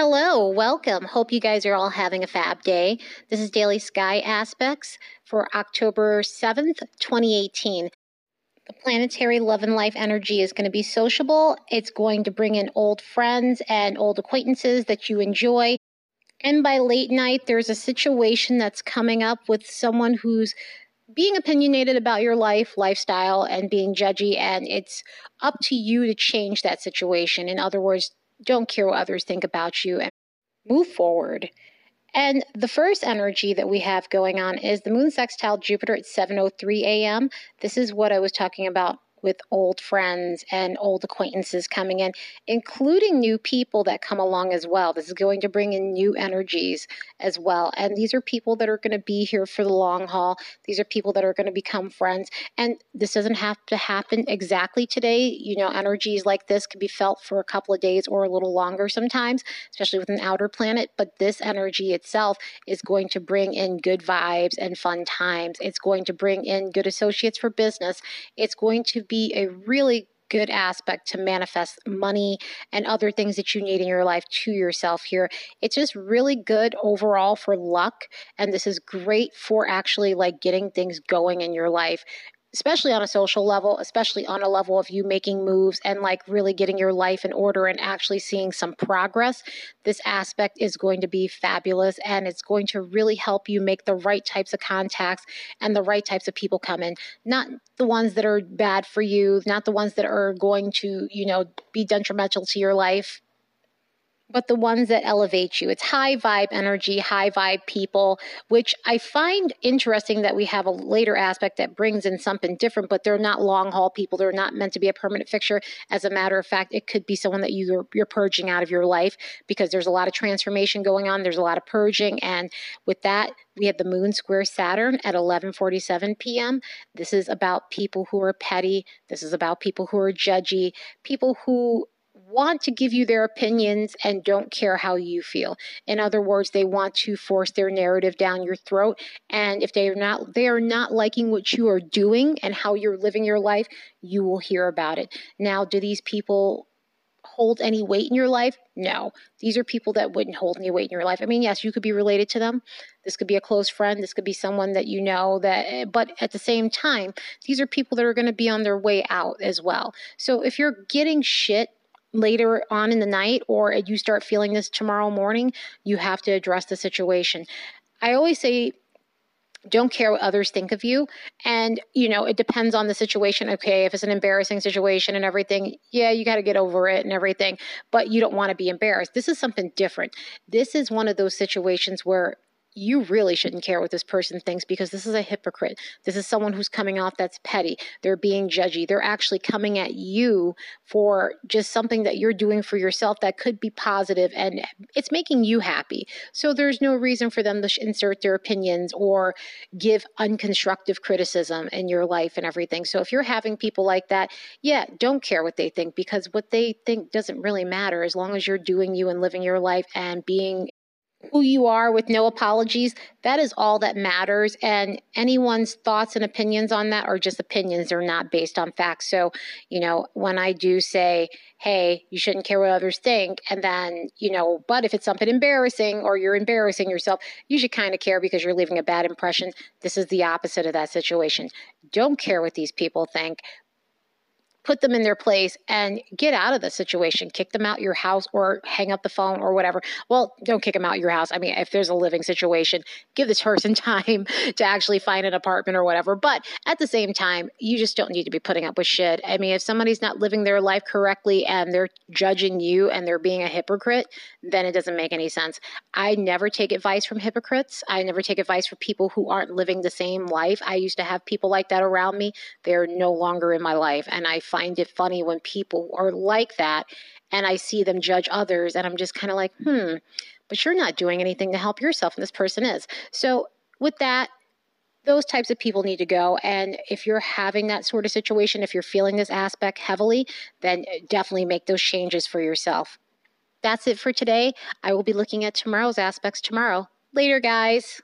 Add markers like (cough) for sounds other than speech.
Hello, welcome. Hope you guys are all having a fab day. This is Daily Sky Aspects for October 7th, 2018. The planetary love and life energy is going to be sociable. It's going to bring in old friends and old acquaintances that you enjoy. And by late night, there's a situation that's coming up with someone who's being opinionated about your life, lifestyle, and being judgy. And it's up to you to change that situation. In other words, don't care what others think about you and move forward. And the first energy that we have going on is the moon sextile Jupiter at 7:03 a.m. This is what I was talking about with old friends and old acquaintances coming in, including new people that come along as well. This is going to bring in new energies as well. And these are people that are going to be here for the long haul. These are people that are going to become friends. And this doesn't have to happen exactly today. You know, energies like this can be felt for a couple of days or a little longer sometimes, especially with an outer planet. But this energy itself is going to bring in good vibes and fun times. It's going to bring in good associates for business. It's going to be a really good aspect to manifest money and other things that you need in your life to yourself here. It's just really good overall for luck. And this is great for actually like getting things going in your life especially on a social level, especially on a level of you making moves and like really getting your life in order and actually seeing some progress, this aspect is going to be fabulous and it's going to really help you make the right types of contacts and the right types of people come in. Not the ones that are bad for you, not the ones that are going to, you know, be detrimental to your life but the ones that elevate you. It's high vibe energy, high vibe people, which I find interesting that we have a later aspect that brings in something different, but they're not long haul people. They're not meant to be a permanent fixture. As a matter of fact, it could be someone that you're, you're purging out of your life because there's a lot of transformation going on. There's a lot of purging. And with that, we have the moon square Saturn at 11:47 p.m. This is about people who are petty. This is about people who are judgy, people who want to give you their opinions and don't care how you feel. In other words, they want to force their narrative down your throat. And if they are not they are not liking what you are doing and how you're living your life, you will hear about it. Now, do these people hold any weight in your life? No. These are people that wouldn't hold any weight in your life. I mean, yes, you could be related to them. This could be a close friend. This could be someone that you know that, but at the same time, these are people that are going to be on their way out as well. So if you're getting shit later on in the night or you start feeling this tomorrow morning, you have to address the situation. I always say, don't care what others think of you. And, you know, it depends on the situation. Okay, if it's an embarrassing situation and everything, yeah, you got to get over it and everything, but you don't want to be embarrassed. This is something different. This is one of those situations where you really shouldn't care what this person thinks because this is a hypocrite. This is someone who's coming off that's petty. They're being judgy. They're actually coming at you for just something that you're doing for yourself that could be positive and it's making you happy. So there's no reason for them to insert their opinions or give unconstructive criticism in your life and everything. So if you're having people like that, yeah, don't care what they think because what they think doesn't really matter as long as you're doing you and living your life and being who you are with no apologies, that is all that matters. And anyone's thoughts and opinions on that are just opinions. They're not based on facts. So, you know, when I do say, hey, you shouldn't care what others think, and then, you know, but if it's something embarrassing or you're embarrassing yourself, you should kind of care because you're leaving a bad impression. This is the opposite of that situation. Don't care what these people think, put them in their place and get out of the situation. Kick them out your house or hang up the phone or whatever. Well, don't kick them out your house. I mean, if there's a living situation, give this person (laughs) time to actually find an apartment or whatever. But at the same time, you just don't need to be putting up with shit. I mean, if somebody's not living their life correctly and they're judging you and they're being a hypocrite, then it doesn't make any sense. I never take advice from hypocrites. I never take advice from people who aren't living the same life. I used to have people like that around me. They're no longer in my life. And I find find it funny when people are like that and I see them judge others and I'm just kind of like, hmm, but you're not doing anything to help yourself and this person is. So with that, those types of people need to go. And if you're having that sort of situation, if you're feeling this aspect heavily, then definitely make those changes for yourself. That's it for today. I will be looking at tomorrow's aspects tomorrow. Later, guys.